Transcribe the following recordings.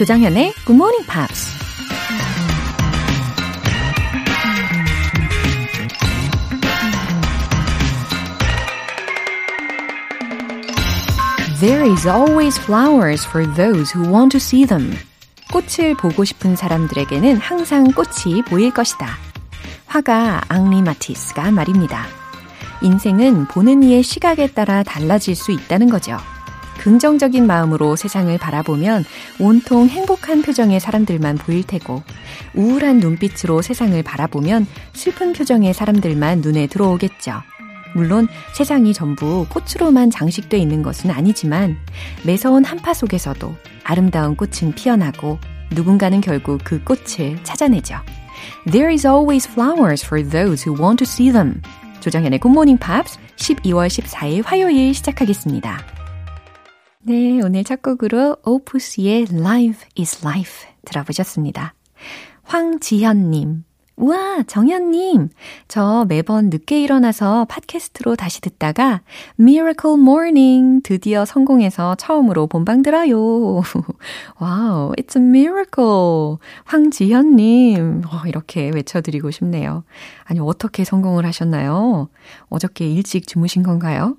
조장현의 Good Morning Pops. There is always flowers for those who want to see them. 꽃을 보고 싶은 사람들에게는 항상 꽃이 보일 것이다. 화가 앙리 마티스가 한 말입니다. 인생은 보는 이의 시각에 따라 달라질 수 있다는 거죠. 긍정적인 마음으로 세상을 바라보면 온통 행복한 표정의 사람들만 보일 테고, 우울한 눈빛으로 세상을 바라보면 슬픈 표정의 사람들만 눈에 들어오겠죠. 물론 세상이 전부 꽃으로만 장식돼 있는 것은 아니지만 매서운 한파 속에서도 아름다운 꽃은 피어나고 누군가는 결국 그 꽃을 찾아내죠. There is always flowers for those who want to see them. 조정현의 Morning Pops 12월 14일 화요일 시작하겠습니다. 네, 오늘 첫 곡으로 오푸스의 Live is Life 들어보셨습니다. 황지현님, 우와, 정현님. 저 매번 늦게 일어나서 팟캐스트로 다시 듣다가 Miracle Morning 드디어 성공해서 처음으로 본방 들어요. 와우, it's a miracle. 황지현님. 어, 이렇게 외쳐드리고 싶네요. 아니, 어떻게 성공을 하셨나요? 어저께 일찍 주무신 건가요?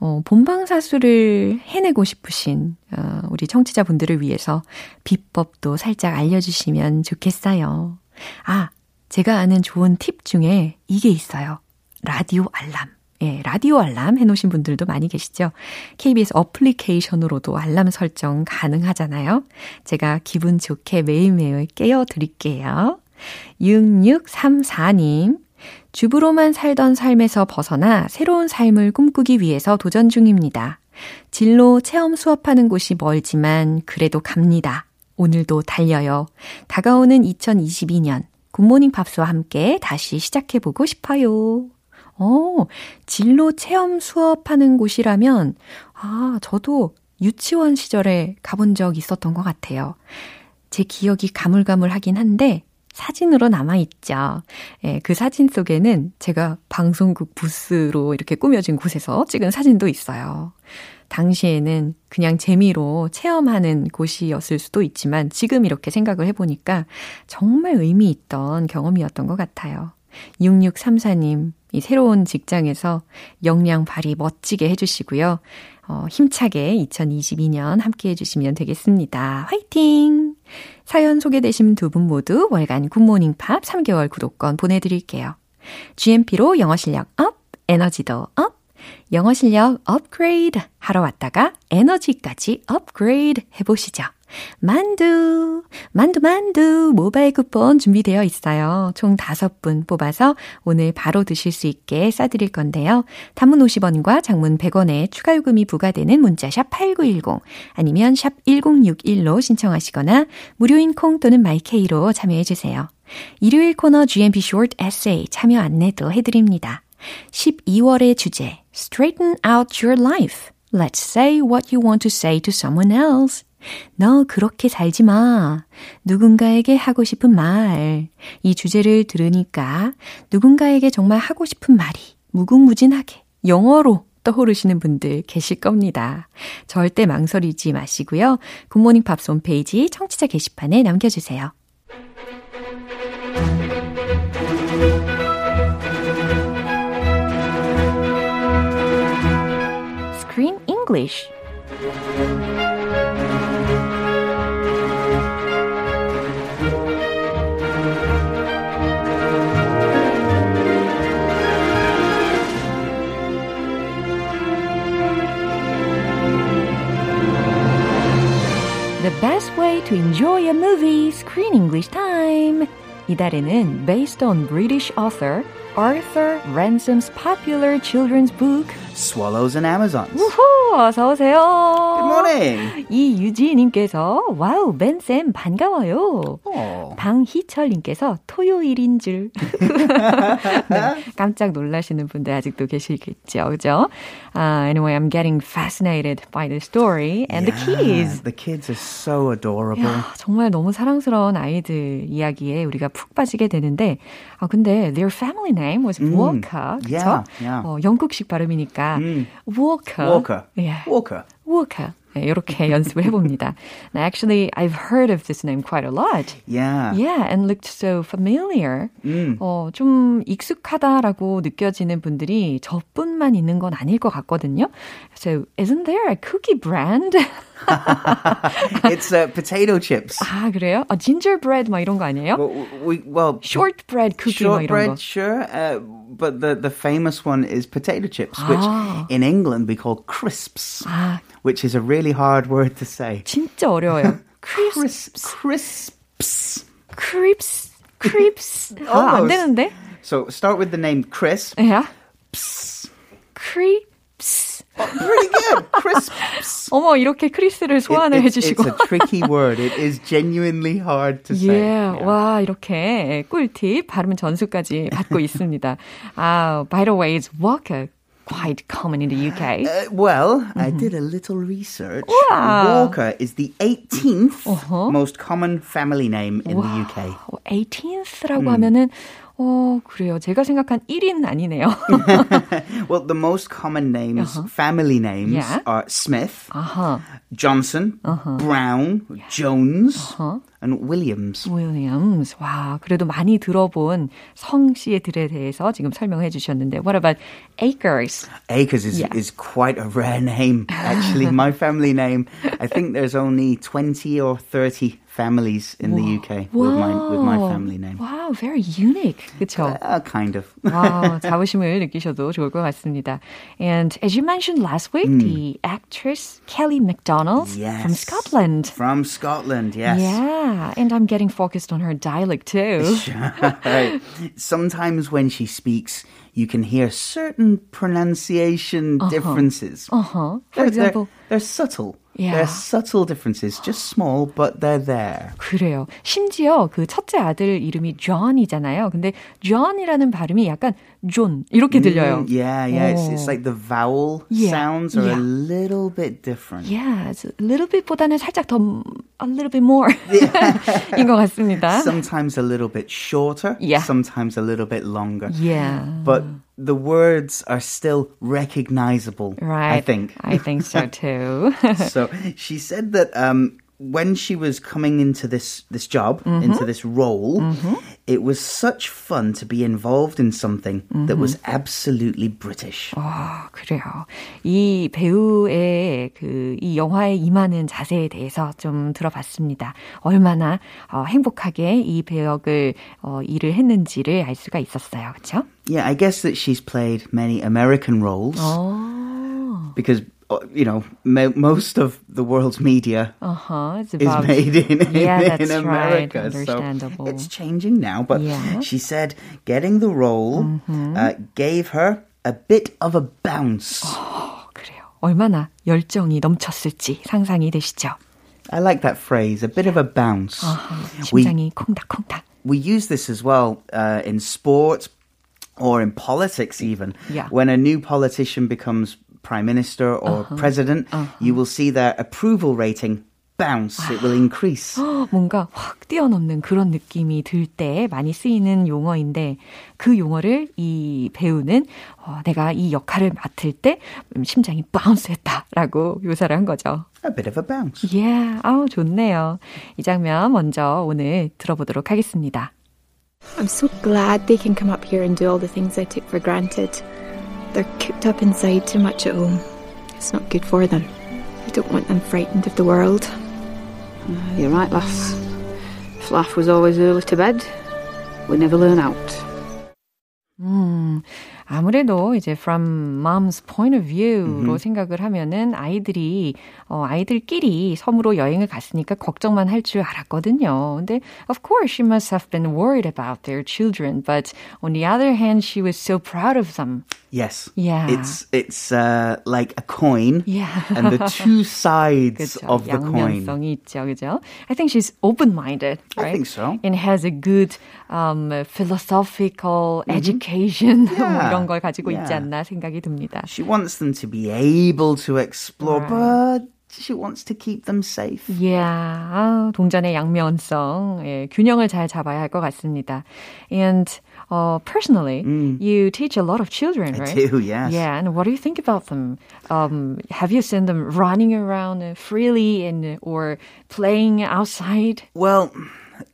어, 본방사수를 해내고 싶으신 어, 우리 청취자분들을 위해서 비법도 살짝 알려주시면 좋겠어요. 아, 제가 아는 좋은 팁 중에 이게 있어요. 라디오 알람. 예, 라디오 알람 해놓으신 분들도 많이 계시죠? KBS 어플리케이션으로도 알람 설정 가능하잖아요. 제가 기분 좋게 매일매일 깨워드릴게요. 6634님. 주부로만 살던 삶에서 벗어나 새로운 삶을 꿈꾸기 위해서 도전 중입니다. 진로 체험 수업하는 곳이 멀지만 그래도 갑니다. 오늘도 달려요. 다가오는 2022년 굿모닝 팝스와 함께 다시 시작해보고 싶어요. 어, 진로 체험 수업하는 곳이라면, 아, 저도 유치원 시절에 가본 적 있었던 것 같아요. 제 기억이 가물가물하긴 한데, 사진으로 남아있죠. 예, 그 사진 속에는 제가 방송국 부스로 이렇게 꾸며진 곳에서 찍은 사진도 있어요. 당시에는 그냥 재미로 체험하는 곳이었을 수도 있지만 지금 이렇게 생각을 해보니까 정말 의미 있던 경험이었던 것 같아요. 6634님, 이 새로운 직장에서 역량 발휘 멋지게 해주시고요. 어, 힘차게 2022년 함께 해주시면 되겠습니다. 화이팅! 사연 소개되신 두 분 모두 월간 굿모닝 팝 3개월 구독권 보내드릴게요. GMP로 영어 실력 up, 에너지도 up, 영어 실력 업그레이드 하러 왔다가 에너지까지 업그레이드 해보시죠. 만두, 만두, 만두 모바일 쿠폰 준비되어 있어요. 총 5분 뽑아서 오늘 바로 드실 수 있게 쏴드릴 건데요. 단문 50원과 장문 100원에 추가 요금이 부과되는 문자 샵 8910 아니면 샵 1061로 신청하시거나 무료인 콩 또는 마이케이로 참여해 주세요. 일요일 코너 GMP Short Essay 참여 안내도 해드립니다. 12월의 주제 Straighten out your life. Let's say what you want to say to someone else. 너 그렇게 살지 마. 누군가에게 하고 싶은 말. 이 주제를 들으니까 누군가에게 정말 하고 싶은 말이 무궁무진하게 영어로 떠오르시는 분들 계실 겁니다. 절대 망설이지 마시고요. 굿모닝 팝스 홈페이지 청취자 게시판에 남겨주세요. Screen English The best way to enjoy a movie, Screen English Time. 이달에는 based on British author Arthur Ransom's popular children's book Swallows and Amazons. 우후, 어서 오세요. Good morning. 이유지님께서 와우 벤쌤 반가워요. Oh. 방희철님께서 토요일인 줄 네, 깜짝 놀라시는 분들 아직도 계시겠죠, 그죠? Uh, anyway, I'm getting fascinated by the story and the kids. The kids are so adorable. 야, 정말 너무 사랑스러운 아이들 이야기에 우리가 푹 빠지게 되는데, 아 근데 their family name was Walker, 그렇죠? yeah, yeah. 어, 영국식 발음이니까 음. Walker. Walker. 예. Walker. Walker. 네, 이렇게 연습을 해봅니다. Now, actually, I've heard of this name quite a lot. Yeah. Yeah, and looked so familiar. 어, 좀 익숙하다라고 느껴지는 분들이 저뿐만 있는 건 아닐 것 같거든요. So, isn't there a cookie brand? it's uh, potato chips. 아, 그래요? 아, gingerbread 막 이런 거 아니에요? Well, we, well shortbread cookie 막 이런 거. shortbread, sure, uh, but the, the famous one is potato chips, which Ah. in England we call crisps, 아, which is a really hard word to say. 진짜 어려워요. crisps, Crisps. crisps, crisps. 아, 안 Almost. 되는데? So start with the name crisp. 야, crisps. Pretty good. Crisps. 어머, 이렇게 크리스를 소환을 It- it's, 해주시고. it's a tricky word. It is genuinely hard to say. Yeah. 와, 이렇게 꿀팁, 발음 전수까지 받고 있습니다. 아, by the way, is Walker quite common in the UK? Uh, well, I did a little research. Mm-hmm. Wow. Walker is the 18th Uh-huh. most common family name in the UK. 18th라고 음. 하면은, 어, 그래요. 제가 생각한 1위는 아니네요. Well, the most common names, family names, Uh-huh. Yeah. are Smith, 아하, Johnson, Brown, Jones, Uh-huh. and Williams. Williams. 와, 그래도 많이 들어본 성씨들에 대해서 지금 설명해 주셨는데, what about Acres? Acres is, Yeah. is quite a rare name, actually. My family name, I think there's only 20 or 30 families in the UK with my, with my family name. Wow, very unique. 그쵸? Uh, kind of. 와, 자부심을 느끼셔도 좋을 것 같습니다. And as you mentioned last week, the actress Kelly MacDonald from Yes. Scotland. From Scotland, yes. Yeah, and I'm getting focused on her dialect too. Right. Sometimes when she speaks, you can hear certain pronunciation differences. Uh-huh. For They're, they're- example, they're subtle. Yeah. They're subtle differences, just small, but they're there. 그래요. 심지어 그 첫째 아들 이름이 John이잖아요. 근데 John이라는 발음이 약간 John 이렇게 들려요. Mm, yeah, yeah. It's, it's 오. like the vowel Yeah, sounds are yeah. a little bit different. Yeah, it's a little bit보다는 살짝 더 a little bit more 인 것 같습니다. Sometimes a little bit shorter, Yeah. sometimes a little bit longer. Yeah. But the words are still recognizable, Right. I think. I think so too. so she said that um, when she was coming into this this job, into this role, it was such fun to be involved in something that was absolutely British. 아, 그래요. 이 배우의 그 이 영화에 임하는 자세에 대해서 좀 들어봤습니다. 얼마나 어, 행복하게 이 배역을 어, 일을 했는지를 알 수가 있었어요. 그렇죠? Yeah, I guess that she's played many American roles 어. because uh, you know mo- most of the world's media Uh-huh. It's is about made in, in, Yeah, in that's right. America. So Understandable. it's changing now. But Yeah. she said getting the role uh, gave her a bit of a bounce. 그래요. 얼마나 열정이 넘쳤을지 상상이 되시죠? I like that phrase, a bit of a bounce. 아하, We, 심장이 콩닥콩닥. we use this as well uh, in sport or in politics, even. Yeah. When a new politician becomes prime minister or president, you will see their approval rating bounce. It will increase. 뭔가 확 뛰어넘는 그런 느낌이 들 때 많이 쓰이는 용어인데 그 용어를 이 배우는 어, 내가 이 역할을 맡을 때 음, 심장이 바운스했다라고 묘사를 한 거죠. a bit of a bounce. 예, 아우 좋네요. 이 장면 먼저 오늘 들어보도록 하겠습니다. I'm so glad they can come up here and do all the things I took for granted. They're cooped up inside too much at home. It's not good for them. I don't want them frightened of the world. You're right, lass. If Laugh was always early to bed, we never learn out. 음, 아무래도 이제 from mom's point of view로 생각을 하면은 아이들이 어, 아이들끼리 섬으로 여행을 갔으니까 걱정만 할 줄 알았거든요. 근데 of course she must have been worried about their children, but on the other hand she was so proud of them. Yes. Yeah. It's it's uh, like a coin, Yeah. and the two sides 그렇죠. of the coin. 양면성이 있죠, 그죠? I think she's open-minded, I right? think so. And has a good um, philosophical education 뭐 Yeah. 이런 걸 가지고 있지 Yeah. 않나 생각이 듭니다. She wants them to be able to explore, Right. but she wants to keep them safe. Yeah, 아, 동전의 양면성, 예, 균형을 잘 잡아야 할 것 같습니다. And uh, personally, you teach a lot of children, I right? do, yes. Yeah, and what do you think about them? Um, have you seen them running around freely and or playing outside? Well,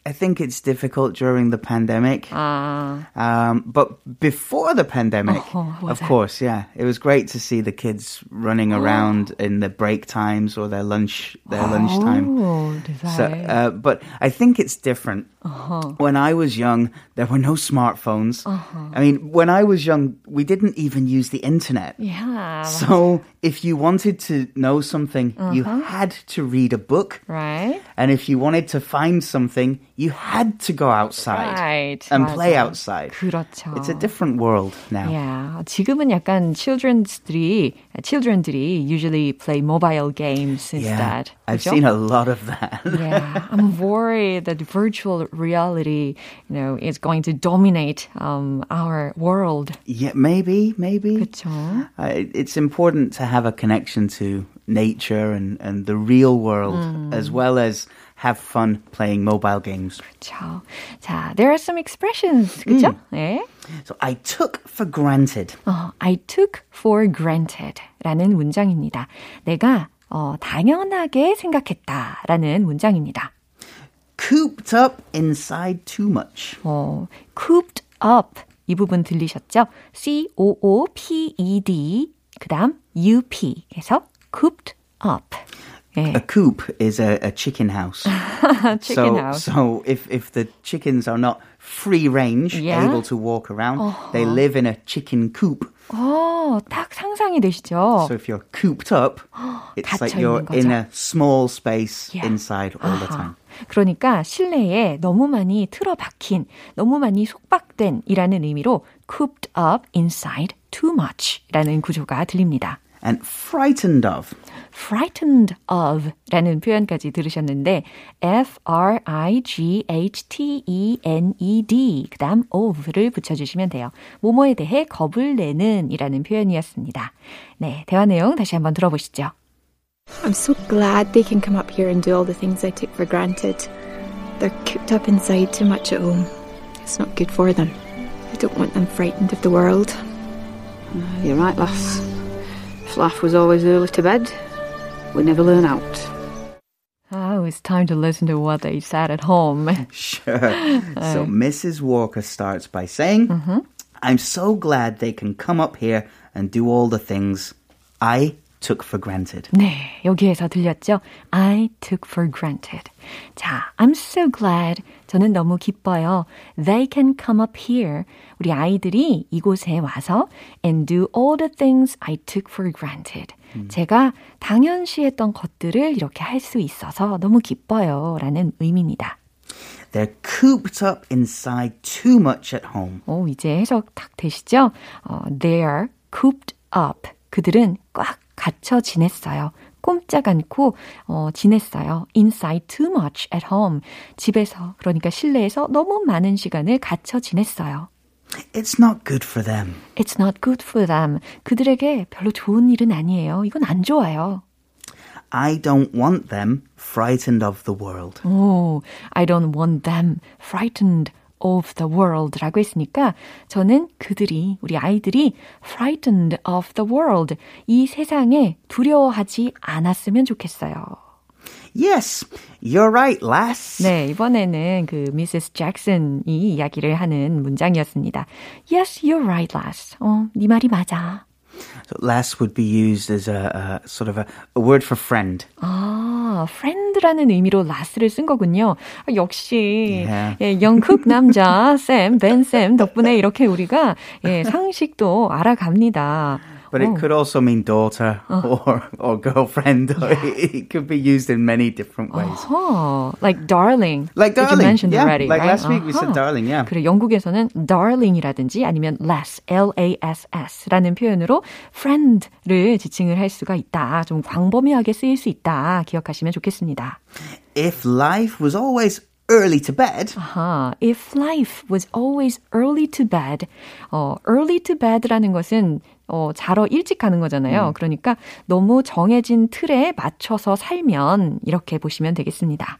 I think it's difficult during the pandemic. Ah, Um, but before the pandemic, Oh, of course, yeah, it was great to see the kids running around in their break times or their lunch their lunchtime. oh, did So, uh, but I think it's different. Uh-huh. When I was young, there were no smartphones. I mean, when I was young, we didn't even use the internet. yeah, So if you wanted to know something, you Uh-huh. had to read a book. right, And if you wanted to find something, you had to go outside right, and play 맞아. outside. 그렇죠. It's a different world now. Yeah, 지금은 약간 children들이 children들이 usually play mobile games instead. I've 그죠? seen a lot of that. yeah, I'm worried that virtual reality, you know, is going to dominate um, our world. yeah, maybe, maybe. 그렇죠. Uh, it's important to have a connection to nature and, and the real world, Mm. as well as have fun playing mobile games. 그렇죠. 자, there are some expressions, 그죠? 네. So I took for granted. 어, I took for granted 라는 문장입니다. 내가 어, 당연하게 생각했다라는 문장입니다. Cooped up inside too much. 어, cooped up 이 부분 들리셨죠? C-O-O-P-E-D 그 다음 U-P 해서 cooped up. 예, A coop is a, a chicken house. chicken so, house. So if, if the chickens are not free range, Yeah. able to walk around, they live in a chicken coop. 어, 딱 상상이 되시죠? So if you're cooped up, it's like 갇혀 you're 있는 in 거죠. a small space Yeah. inside all the 아하. time. 그러니까 실내에 너무 많이 틀어박힌, 너무 많이 속박된 이라는 의미로 cooped up inside too much 라는 구조가 들립니다. And frightened of. frightened of 라는 표현까지 들으셨는데 F-R-I-G-H-T-E-N-E-D 그 다음 of를 붙여주시면 돼요. 뭐뭐에 대해 겁을 내는 이라는 표현이었습니다. 네, 대화 내용 다시 한번 들어보시죠. I'm so glad they can come up here and do all the things I took for granted. They're cooped up inside too much at home. It's not good for them. I don't want them frightened of the world. Uh, you're right, lass. Flaff was always early to bed. We never learn out. Oh, it's time to listen to what they said at home. Sure. so uh, Mrs. Walker starts by saying, mm-hmm. I'm so glad they can come up here and do all the things I took for granted. 네, 여기에서 들렸죠? I took for granted. 자, I'm so glad. 저는 너무 기뻐요. They can come up here. 우리 아이들이 이곳에 와서 and do all the things I took for granted. 제가 당연시했던 것들을 이렇게 할 수 있어서 너무 기뻐요. 라는 의미입니다. They're cooped up inside too much at home. 오, 이제 해석 딱 되시죠? 어, they are cooped up. 그들은 꽉 갇혀 지냈어요. 꼼짝 않고 어, 지냈어요. Inside too much at home. 집에서 그러니까 실내에서 너무 많은 시간을 갇혀 지냈어요. It's not good for them. It's not good for them. 그들에게 별로 좋은 일은 아니에요. 이건 안 좋아요. I don't want them frightened of the world. 오, I don't want them frightened of the world 라고 했으니까 저는 그들이, 우리 아이들이 frightened of the world, 이 세상에 두려워하지 않았으면 좋겠어요. Yes, you're right, lass. 네, 이번에는 그 미세스 잭슨이 이야기를 하는 문장이었습니다. Yes, you're right, lass. 어, 네 말이 맞아. So lass would be used as a, a sort of a, a word for friend. 아, friend라는 의미로 last를 쓴 거군요. 아, 역시 Yeah. 예, 영국 남자 쌤, 벤 쌤 덕분에 이렇게 우리가 예, 상식도 알아갑니다. But it 어. could also mean daughter or, or girlfriend. it could be used in many different ways. Oh, like darling. Like which darling, you mentioned yeah. already, Like right? last week we said 아하. darling, yeah. 그래 영국에서는 darling이라든지 아니면 lass, L-A-S-S라는 표현으로 friend를 지칭을 할 수가 있다. 좀 광범위하게 쓰일 수 있다. 기억하시면 좋겠습니다. If life was always early to bed, 아하, if life was always early to bed. 어, early to bed라는 것은 어, 자러 일찍 가는 거잖아요. 그러니까 너무 정해진 틀에 맞춰서 살면 이렇게 보시면 되겠습니다.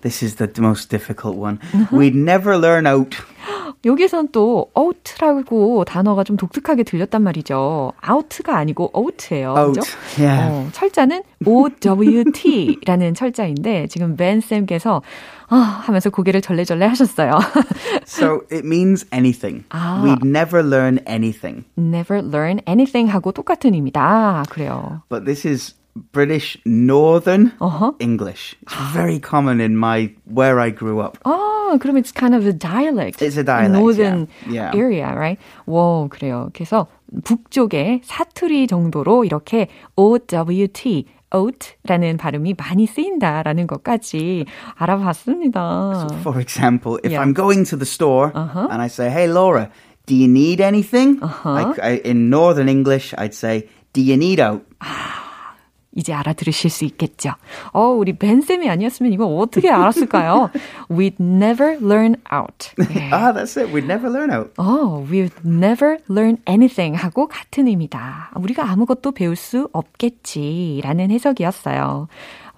This is the most difficult one. We'd never learn out. 여기선 또 out라고 단어가 좀 독특하게 들렸단 말이죠. out가 아니고 out예요. Out. 그죠? Yeah. 어, 철자는 OWT라는 철자인데 지금 벤 쌤께서 아 하면서 고개를 절레절레 하셨어요. So it means anything. Ah. We'd never learn anything. Never learn anything 하고 똑같은 의미다. 아, 그래요. But this is British Northern Uh-huh. English. It's very common in my where I grew up. 아, 그럼 it's kind of a dialect. It's a dialect, Northern yeah. Yeah. area, right? 와, 그래요. 그래서 북쪽의 사투리 정도로 이렇게 OWT, oat라는 발음이 많이 쓰인다라는 것까지 알아봤습니다. For example, if Yeah. I'm going to the store Uh-huh. and I say, "Hey Laura, do you need anything?" Uh-huh. I- I- in Northern English, I'd say, "Do you need out?" 이제 알아들으실 수 있겠죠. 어, 우리 벤 쌤이 아니었으면 이거 어떻게 알았을까요? We'd never learn out. 예. Ah, that's it. We'd never learn out. 어, we'd never learn anything 하고 같은 의미다. 우리가 아무것도 배울 수 없겠지라는 해석이었어요.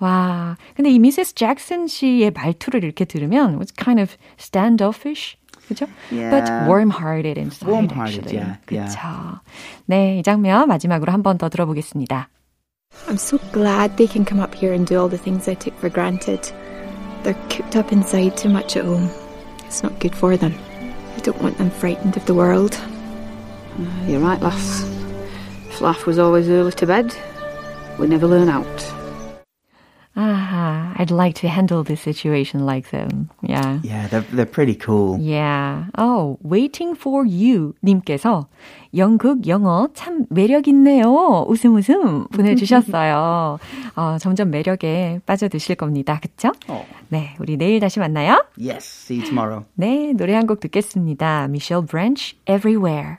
와, 근데 이 미세스 잭슨 씨의 말투를 이렇게 들으면 it's kind of standoffish. 그죠? But Yeah. warm-hearted inside, Warm-hearted, actually. yeah, 그쵸. 네, 이 장면 마지막으로 한 번 더 들어보겠습니다. I'm so glad they can come up here and do all the things I took for granted. They're cooped up inside too much at home. It's not good for them. I don't want them frightened of the world. You're right, lass. If life was always early to bed, we'd never learn out. 아하, I'd like to handle this situation like them. Yeah. Yeah, they're they're pretty cool. Yeah. Oh, waiting for you 님께서 연극 영어 참 매력 있네요. 웃음 웃음 보내주셨어요. 어, 점점 매력에 빠져드실 겁니다. 그쵸? Oh. 네, 우리 내일 다시 만나요. Yes. See you tomorrow. 네, 노래 한 곡 듣겠습니다. Michelle Branch, Everywhere.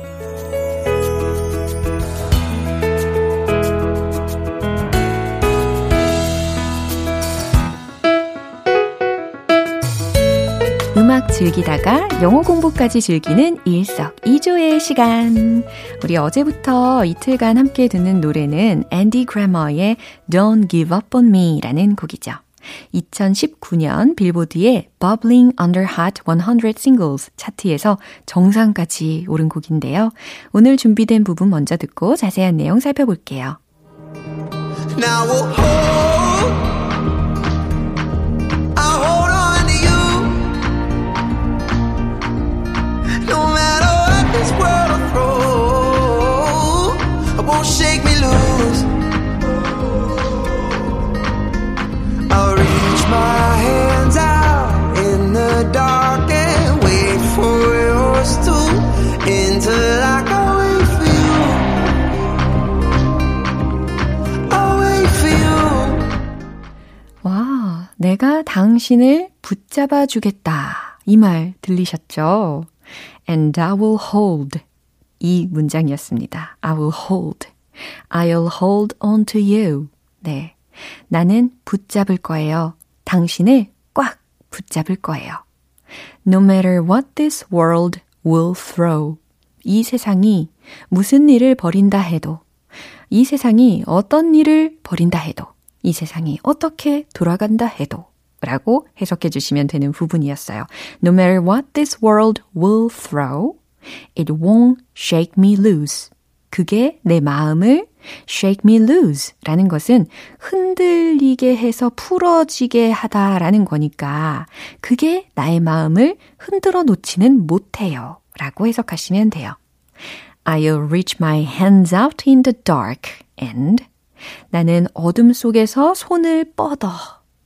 음악 즐기다가 영어 공부까지 즐기는 일석이조의 시간. 우리 어제부터 이틀간 함께 듣는 노래는 앤디 그래머의 Don't Give Up on Me라는 곡이죠. 2019년 빌보드의 Bubbling Under Hot 100 Singles 차트에서 정상까지 오른 곡인데요. 오늘 준비된 부분 먼저 듣고 자세한 내용 살펴볼게요. Now we'll 내가 당신을 붙잡아 주겠다. 이 말 들리셨죠? And I will hold. 이 문장이었습니다. I will hold. I'll hold on to you. 네. 나는 붙잡을 거예요. 당신을 꽉 붙잡을 거예요. No matter what this world will throw. 이 세상이 무슨 일을 벌인다 해도, 이 세상이 어떤 일을 벌인다 해도, 이 세상이 어떻게 돌아간다 해도, 라고 해석해 주시면 되는 부분이었어요. No matter what this world will throw, it won't shake me loose. 그게 내 마음을 shake me loose 라는 것은 흔들리게 해서 풀어지게 하다라는 거니까 그게 나의 마음을 흔들어 놓지는 못해요. 라고 해석하시면 돼요. I'll reach my hands out in the dark and 나는 어둠 속에서 손을 뻗어.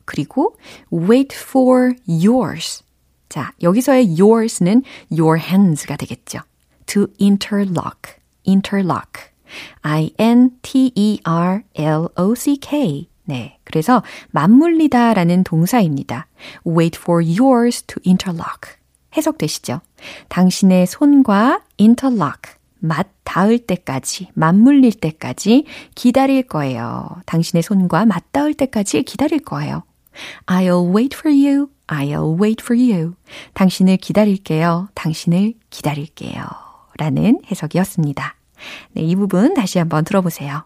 그리고 wait for yours. 자, 여기서의 yours는 your hands가 되겠죠. to interlock. interlock. I-N-T-E-R-L-O-C-K. 네. 그래서 맞물리다 라는 동사입니다. wait for yours to interlock. 해석되시죠? 당신의 손과 interlock. 맞 닿을 때까지, 맞물릴 때까지 기다릴 거예요. 당신의 손과 맞 닿을 때까지 기다릴 거예요. I'll wait for you. I'll wait for you. 당신을 기다릴게요. 당신을 기다릴게요. 라는 해석이었습니다. 네, 이 부분 다시 한번 들어보세요.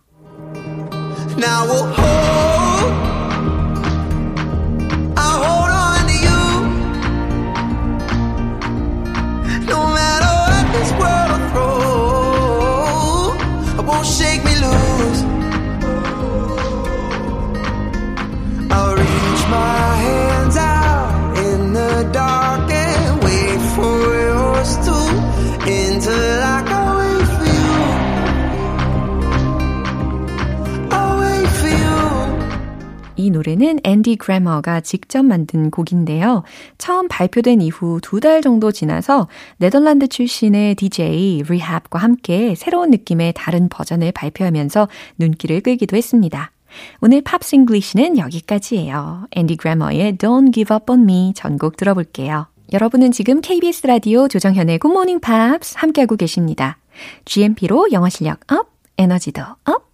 노래는 앤디 그래머가 직접 만든 곡인데요. 처음 발표된 이후 두 달 정도 지나서 네덜란드 출신의 DJ R3hab과 함께 새로운 느낌의 다른 버전을 발표하면서 눈길을 끌기도 했습니다. 오늘 Pops English는 여기까지예요. 앤디 그래머의 Don't Give Up On Me 전곡 들어볼게요. 여러분은 지금 KBS 라디오 조정현의 Morning Pops 함께하고 계십니다. GMP로 영어 실력 up, 에너지도 up,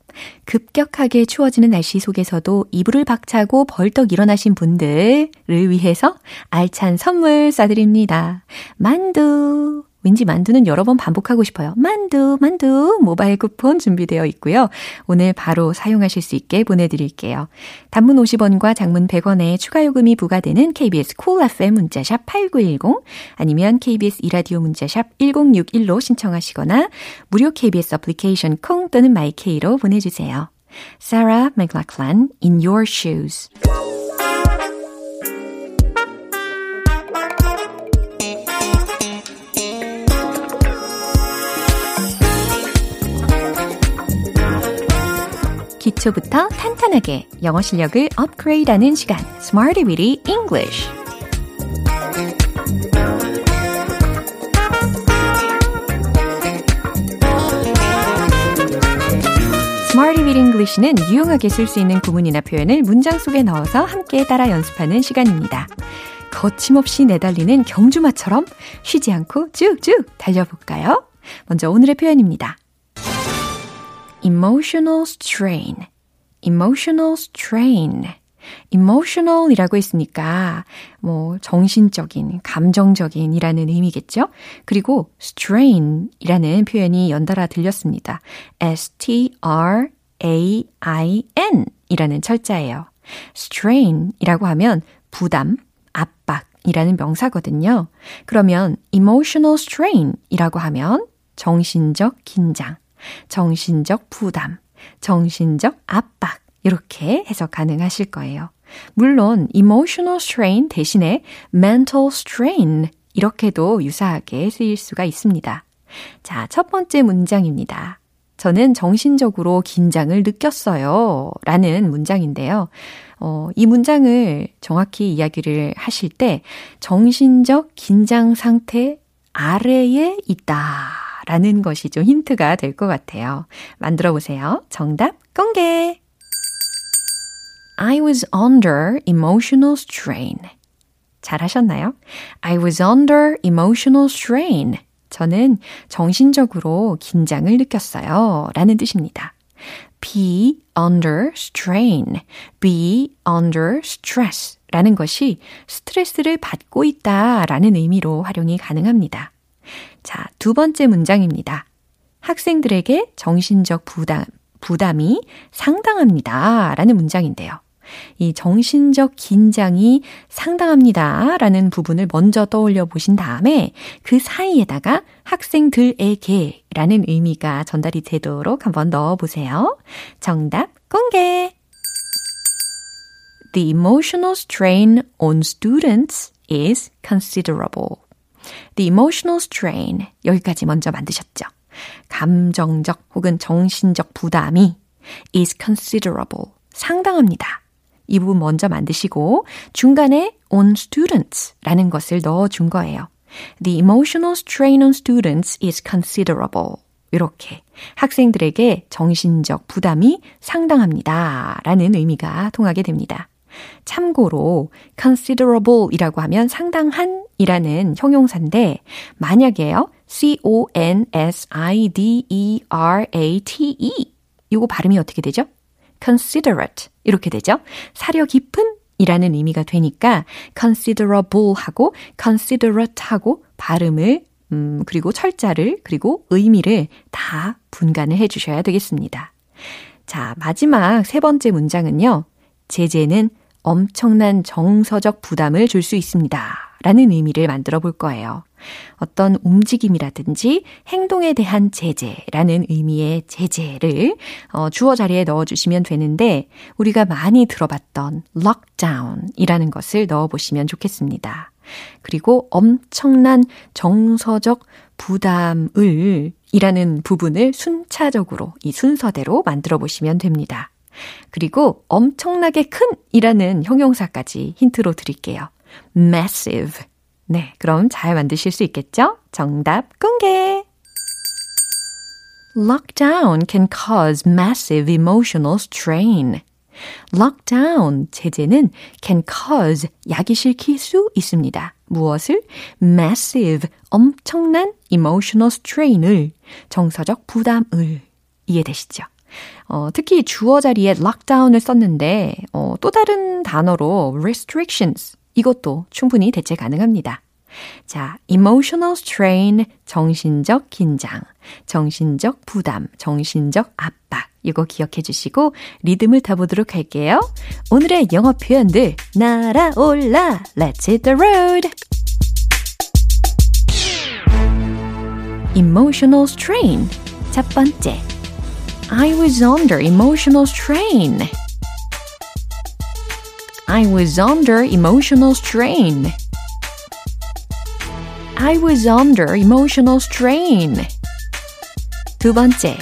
급격하게 추워지는 날씨 속에서도 이불을 박차고 벌떡 일어나신 분들을 위해서 알찬 선물 쏴드립니다. 만두! 왠지 만두는 여러 번 반복하고 싶어요. 만두, 만두! 모바일 쿠폰 준비되어 있고요. 오늘 바로 사용하실 수 있게 보내드릴게요. 단문 50원과 장문 100원의 추가 요금이 부과되는 KBS Cool FM 문자샵 8910 아니면 KBS 2라디오 문자샵 1061로 신청하시거나 무료 KBS 애플리케이션 콩 또는 마이케이로 보내주세요. Sarah McLachlan, In Your Shoes. 기초부터 탄탄하게 영어 실력을 업그레이드하는 시간, Smarty Weedy English. Smarty Weedy English는 유용하게 쓸 수 있는 구문이나 표현을 문장 속에 넣어서 함께 따라 연습하는 시간입니다. 거침없이 내달리는 경주마처럼 쉬지 않고 쭉쭉 달려볼까요? 먼저 오늘의 표현입니다. Emotional strain, emotional strain. emotional 이라고 했으니까, 뭐, 정신적인, 감정적인 이라는 의미겠죠? 그리고 strain 이라는 표현이 연달아 들렸습니다. S-T-R-A-I-N 이라는 철자예요. strain 이라고 하면 부담, 압박 이라는 명사거든요. 그러면 emotional strain 이라고 하면 정신적 긴장, 정신적 부담, 정신적 압박 이렇게 해석 가능하실 거예요. 물론 emotional strain 대신에 mental strain 이렇게도 유사하게 쓰일 수가 있습니다. 자, 첫 번째 문장입니다. 저는 정신적으로 긴장을 느꼈어요. 라는 문장인데요. 어, 이 문장을 정확히 이야기를 하실 때 정신적 긴장 상태 아래에 있다. 라는 것이 좀 힌트가 될 것 같아요. 만들어 보세요. 정답 공개! I was under emotional strain. 잘하셨나요? I was under emotional strain. 저는 정신적으로 긴장을 느꼈어요. 라는 뜻입니다. be under strain, be under stress 라는 것이 스트레스를 받고 있다 라는 의미로 활용이 가능합니다. 자, 두 번째 문장입니다. 학생들에게 정신적 부담, 부담이 상당합니다. 라는 문장인데요. 이 정신적 긴장이 상당합니다. 라는 부분을 먼저 떠올려 보신 다음에 그 사이에다가 학생들에게 라는 의미가 전달이 되도록 한번 넣어 보세요. 정답 공개! The emotional strain on students is considerable. The emotional strain. 여기까지 먼저 만드셨죠. 감정적 혹은 정신적 부담이 is considerable. 상당합니다. 이 부분 먼저 만드시고 중간에 on students 라는 것을 넣어 준 거예요. The emotional strain on students is considerable. 이렇게 학생들에게 정신적 부담이 상당합니다. 라는 의미가 통하게 됩니다. 참고로 considerable 이라고 하면 상당한 이라는 형용사인데 만약에요. c-o-n-s-i-d-e-r-a-t-e 이거 발음이 어떻게 되죠? considerate 이렇게 되죠. 사려 깊은 이라는 의미가 되니까 considerable 하고 considerate 하고 발음을 음, 그리고 철자를 그리고 의미를 다 분간을 해 주셔야 되겠습니다. 자, 마지막 세 번째 문장은요. 제재는 엄청난 정서적 부담을 줄 수 있습니다. 라는 의미를 만들어 볼 거예요. 어떤 움직임이라든지 행동에 대한 제재라는 의미의 제재를 어, 주어 자리에 넣어주시면 되는데 우리가 많이 들어봤던 lockdown이라는 것을 넣어보시면 좋겠습니다. 그리고 엄청난 정서적 부담을 이라는 부분을 순차적으로 이 순서대로 만들어 보시면 됩니다. 그리고 엄청나게 큰 이라는 형용사까지 힌트로 드릴게요. Massive. 네, 그럼 잘 만드실 수 있겠죠? 정답 공개! Lockdown can cause massive emotional strain. Lockdown 제재는 can cause 야기시킬 수 있습니다. 무엇을? massive 엄청난 emotional strain을 정서적 부담을 이해되시죠? 어, 특히 주어 자리에 lockdown을 썼는데 어, 또 다른 단어로 restrictions 이것도 충분히 대체 가능합니다. 자, emotional strain, 정신적 긴장, 정신적 부담, 정신적 압박. 이거 기억해 주시고 리듬을 타보도록 할게요. 오늘의 영어 표현들 날아올라 Let's hit the road. emotional strain. 첫 번째. I was under emotional strain. I was under emotional strain. I was under emotional strain. 두 번째.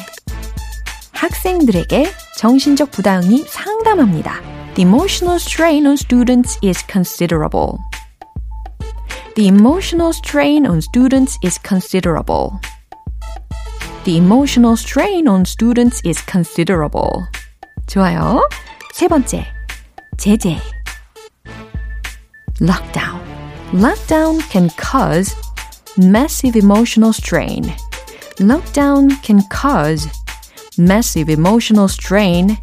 학생들에게 정신적 부담이 상담합니다. The emotional strain on students is considerable. The emotional strain on students is considerable. The emotional strain on students is considerable. 좋아요. 세 번째. 제재. Lockdown. Lockdown can cause massive emotional strain. Lockdown can cause massive emotional strain.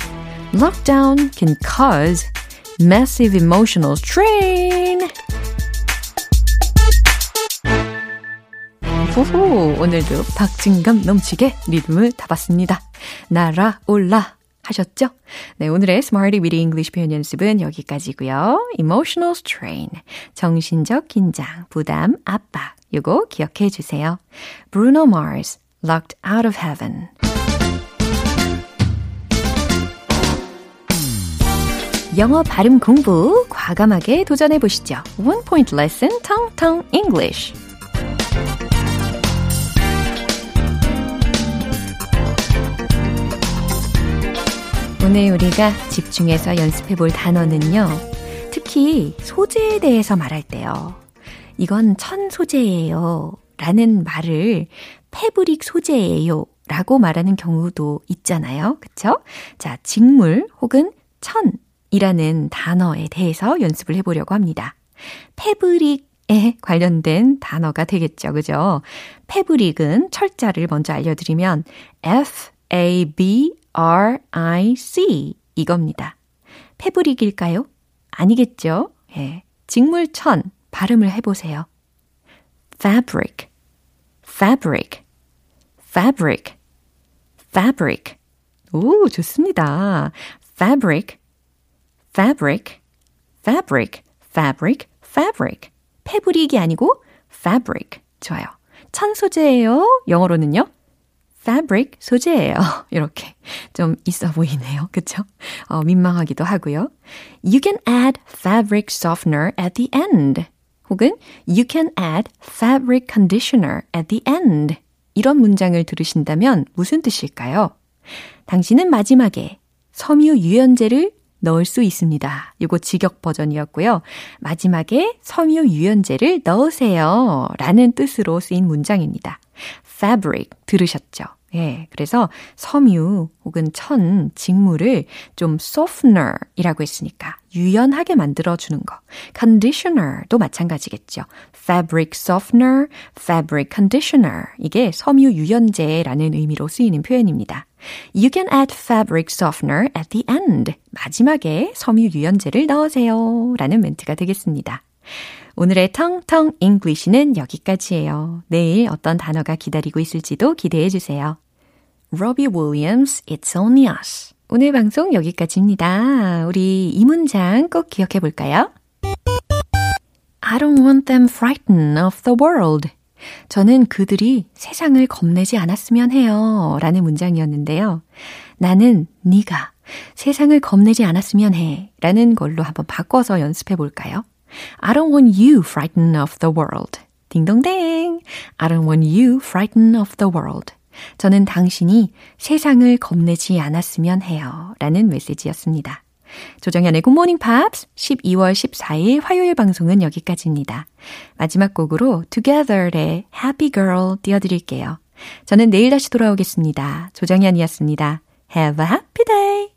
Lockdown can cause massive emotional strain. 호호, 오늘도 박진감 넘치게 리듬을 타봤습니다. 날아올라 하셨죠? 네, 오늘의 Smarty Weedy English 표현 연습은 여기까지고요. Emotional strain, 정신적 긴장, 부담, 압박. 요거 기억해 주세요. Bruno Mars, Locked Out of Heaven. 영어 발음 공부 과감하게 도전해 보시죠. One Point Lesson, Tong Tong English. 오늘 우리가 집중해서 연습해 볼 단어는요. 특히 소재에 대해서 말할 때요. 이건 천 소재예요. 라는 말을 패브릭 소재예요. 라고 말하는 경우도 있잖아요. 그쵸? 자, 직물 혹은 천이라는 단어에 대해서 연습을 해보려고 합니다. 패브릭에 관련된 단어가 되겠죠. 그죠? 패브릭은 철자를 먼저 알려드리면 F, A, B, R-I-C 이겁니다. 패브릭일까요? 아니겠죠? 예. 직물천 발음을 해보세요. fabric, fabric, fabric, fabric. 오, 좋습니다. fabric, fabric, fabric, fabric, fabric. 패브릭이 아니고 fabric. 좋아요. 천 소재예요. 영어로는요. Fabric 소재예요. 이렇게 좀 있어 보이네요. 그쵸? 어, 민망하기도 하고요. You can add fabric softener at the end. 혹은 You can add fabric conditioner at the end. 이런 문장을 들으신다면 무슨 뜻일까요? 당신은 마지막에 섬유 유연제를 넣을 수 있습니다. 이거 직역 버전이었고요. 마지막에 섬유 유연제를 넣으세요. 라는 뜻으로 쓰인 문장입니다. Fabric 들으셨죠? 예, 그래서 섬유 혹은 천, 직물을 좀 softener이라고 했으니까 유연하게 만들어주는 거. conditioner도 마찬가지겠죠. fabric softener, fabric conditioner. 이게 섬유 유연제라는 의미로 쓰이는 표현입니다. You can add fabric softener at the end. 마지막에 섬유 유연제를 넣으세요. 라는 멘트가 되겠습니다. 오늘의 텅텅 English는 여기까지예요. 내일 어떤 단어가 기다리고 있을지도 기대해 주세요. Robbie Williams, It's Only Us. 오늘 방송 여기까지입니다. 우리 이 문장 꼭 기억해 볼까요? I don't want them frightened of the world. 저는 그들이 세상을 겁내지 않았으면 해요. 라는 문장이었는데요. 나는 네가 세상을 겁내지 않았으면 해. 라는 걸로 한번 바꿔서 연습해 볼까요? I don't want you frightened of the world. 딩동댕. I don't want you frightened of the world. 저는 당신이 세상을 겁내지 않았으면 해요. 라는 메시지였습니다. 조정현의 굿모닝 팝스 12월 14일 화요일 방송은 여기까지입니다. 마지막 곡으로 Together의 Happy Girl 띄워드릴게요. 저는 내일 다시 돌아오겠습니다. 조정현이었습니다. Have a